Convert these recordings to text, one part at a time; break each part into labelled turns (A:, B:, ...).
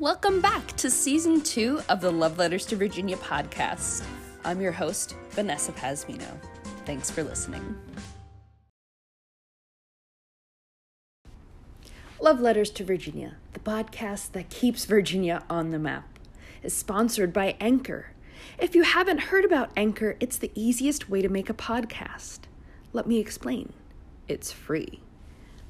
A: Welcome back to season two of the Love Letters to Virginia podcast. I'm your host, Vanessa Pasmino. Thanks for listening. Love Letters to Virginia, the podcast that keeps Virginia on the map, is sponsored by Anchor. If you haven't heard about Anchor, it's the easiest way to make a podcast. Let me explain it's free.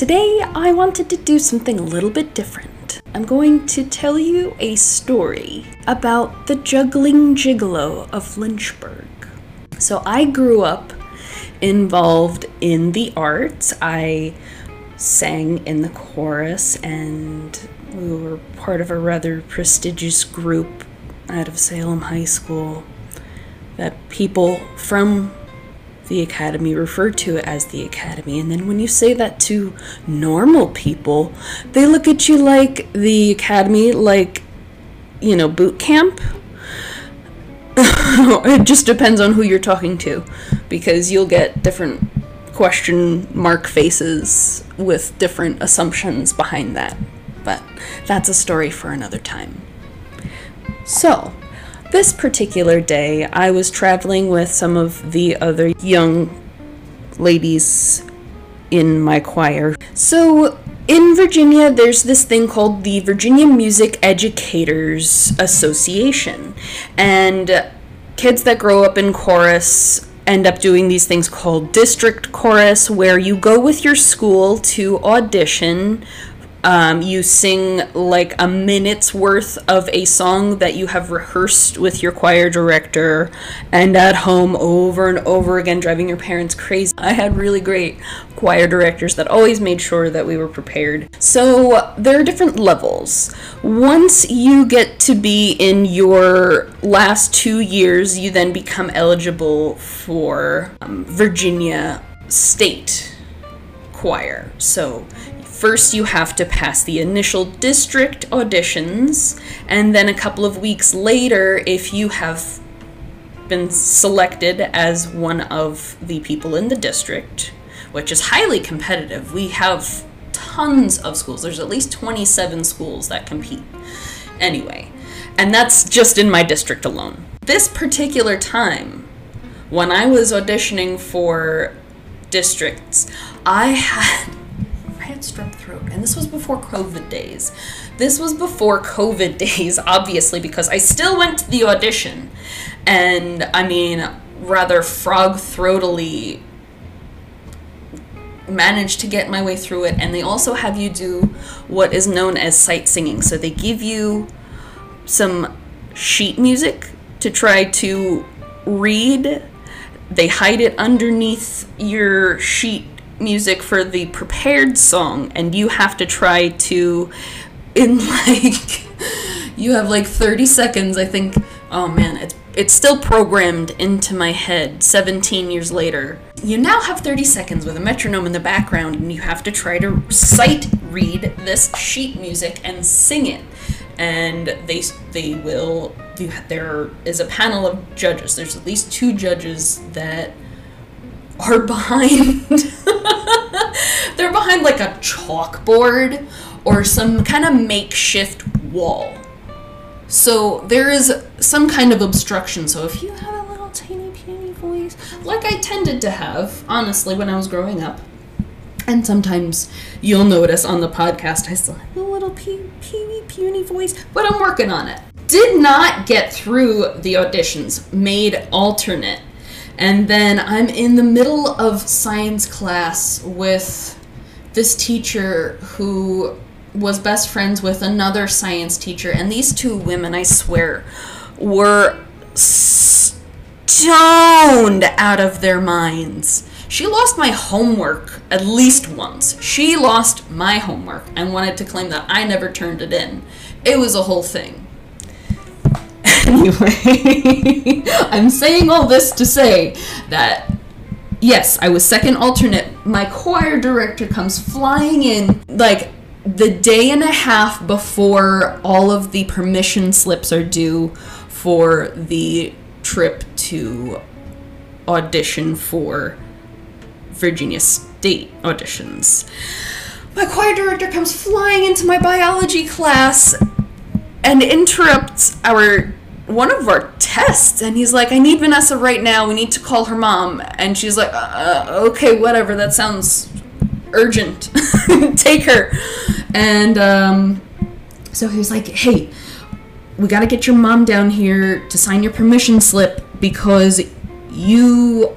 A: Today, I wanted to do something a little bit different. I'm going to tell you a story about the juggling gigolo of Lynchburg. So, I grew up involved in the arts. I sang in the chorus, and we were part of a rather prestigious group out of Salem High School that people from the academy refer to it as the academy. And then when you say that to normal people they look at you like the academy like you know boot camp? It just depends on who you're talking to because you'll get different question mark faces with different assumptions behind that. But that's a story for another time. So this particular day, I was traveling with some of the other young ladies in my choir. So, in Virginia, there's this thing called the Virginia Music Educators Association. And kids that grow up in chorus end up doing these things called district chorus, where you go with your school to audition um, you sing like a minute's worth of a song that you have rehearsed with your choir director and at home over and over again, driving your parents crazy. I had really great choir directors that always made sure that we were prepared. So there are different levels. Once you get to be in your last two years, you then become eligible for um, Virginia State choir. So First, you have to pass the initial district auditions, and then a couple of weeks later, if you have been selected as one of the people in the district, which is highly competitive, we have tons of schools. There's at least 27 schools that compete. Anyway, and that's just in my district alone. This particular time, when I was auditioning for districts, I had had strep throat, and this was before COVID days. This was before COVID days, obviously, because I still went to the audition, and I mean, rather frog throatily managed to get my way through it. And they also have you do what is known as sight singing. So they give you some sheet music to try to read. They hide it underneath your sheet music for the prepared song and you have to try to in like you have like 30 seconds i think. Oh man it's it's still programmed into my head 17 years later. You now have 30 seconds with a metronome in the background and you have to try to sight read this sheet music and sing it. And they they will there is a panel of judges. There's at least two judges that are behind they're behind like a chalkboard or some kind of makeshift wall. So there is some kind of obstruction. So if you have a little tiny puny voice, like I tended to have, honestly, when I was growing up, and sometimes you'll notice on the podcast I still have a little puny puny voice, but I'm working on it. Did not get through the auditions, made alternate and then I'm in the middle of science class with this teacher who was best friends with another science teacher. And these two women, I swear, were stoned out of their minds. She lost my homework at least once. She lost my homework and wanted to claim that I never turned it in. It was a whole thing. Anyway, I'm saying all this to say that yes, I was second alternate. My choir director comes flying in like the day and a half before all of the permission slips are due for the trip to audition for Virginia State auditions. My choir director comes flying into my biology class and interrupts our one of our tests and he's like i need vanessa right now. We need to call her mom. And she's like uh, okay whatever. That sounds urgent. Take her. And um, so he was like hey we got to get your mom down here to sign your permission slip because you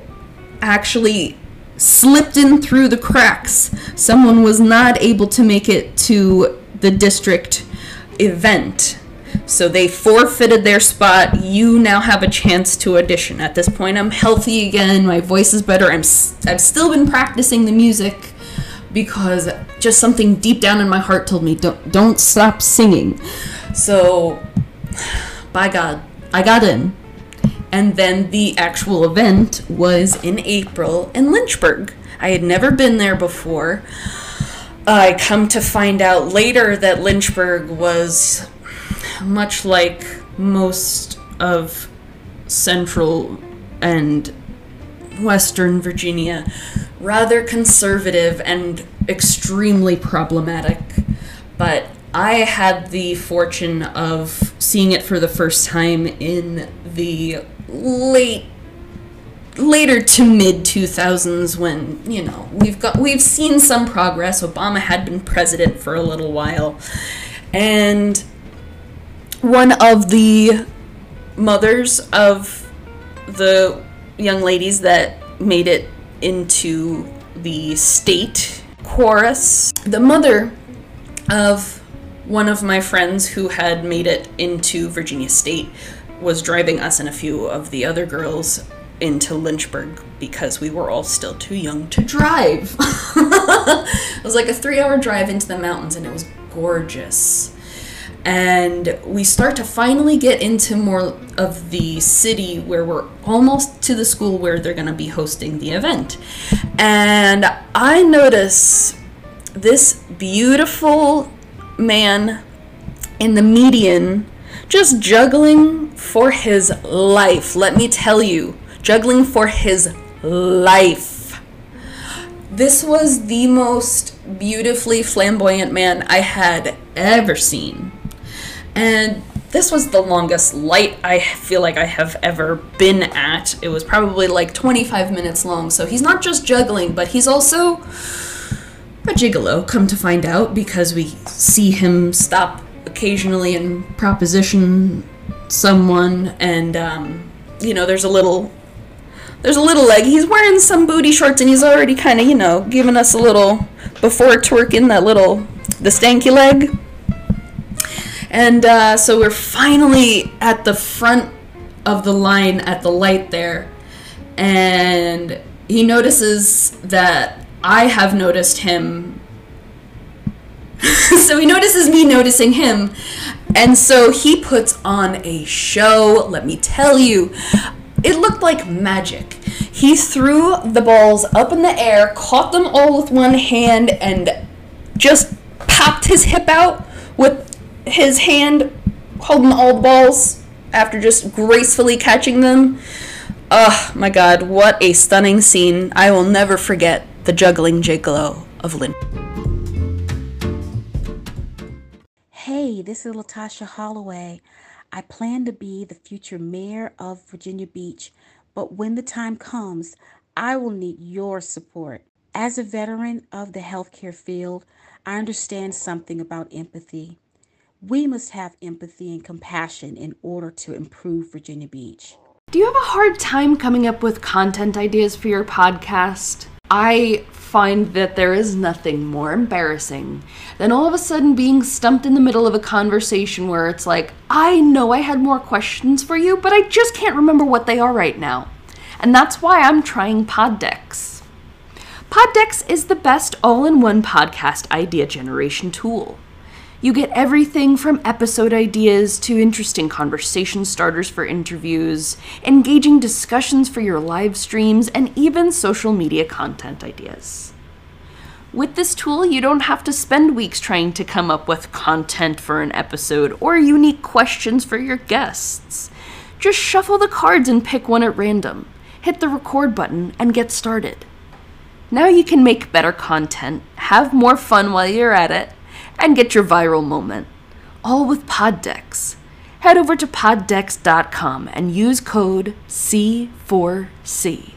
A: actually slipped in through the cracks. Someone was not able to make it to the district event so they forfeited their spot. You now have a chance to audition. At this point, I'm healthy again. My voice is better. I'm I've still been practicing the music because just something deep down in my heart told me don't don't stop singing. So, by God, I got in. And then the actual event was in April in Lynchburg. I had never been there before. I come to find out later that Lynchburg was much like most of central and western Virginia, rather conservative and extremely problematic. But I had the fortune of seeing it for the first time in the late later to mid 2000s when you know we've got we've seen some progress obama had been president for a little while and one of the mothers of the young ladies that made it into the state chorus. The mother of one of my friends who had made it into Virginia State was driving us and a few of the other girls into Lynchburg because we were all still too young to drive. it was like a three hour drive into the mountains and it was gorgeous and we start to finally get into more of the city where we're almost to the school where they're going to be hosting the event. And I notice this beautiful man in the median just juggling for his life. Let me tell you, juggling for his life. This was the most beautifully flamboyant man I had ever seen. And this was the longest light I feel like I have ever been at. It was probably like 25 minutes long. So he's not just juggling, but he's also a gigolo, come to find out, because we see him stop occasionally and proposition someone, and um, you know, there's a little. There's a little leg. He's wearing some booty shorts and he's already kind of, you know, giving us a little before twerking that little the stanky leg. And uh, so we're finally at the front of the line at the light there. And he notices that I have noticed him. so he notices me noticing him. And so he puts on a show, let me tell you. It looked like magic. He threw the balls up in the air, caught them all with one hand, and just popped his hip out with his hand holding all the balls after just gracefully catching them. Oh my god, what a stunning scene. I will never forget the juggling gigolo of Lynn.
B: Hey, this is Latasha Holloway. I plan to be the future mayor of Virginia Beach, but when the time comes, I will need your support. As a veteran of the healthcare field, I understand something about empathy. We must have empathy and compassion in order to improve Virginia Beach.
C: Do you have a hard time coming up with content ideas for your podcast? I find that there is nothing more embarrassing than all of a sudden being stumped in the middle of a conversation where it's like, I know I had more questions for you, but I just can't remember what they are right now. And that's why I'm trying Poddex.
A: Poddex is the best all in one podcast idea generation tool. You get everything from episode ideas to interesting conversation starters for interviews, engaging discussions for your live streams, and even social media content ideas. With this tool, you don't have to spend weeks trying to come up with content for an episode or unique questions for your guests. Just shuffle the cards and pick one at random, hit the record button, and get started. Now you can make better content, have more fun while you're at it, and get your viral moment. All with Poddex. Head over to poddex.com and use code C4C.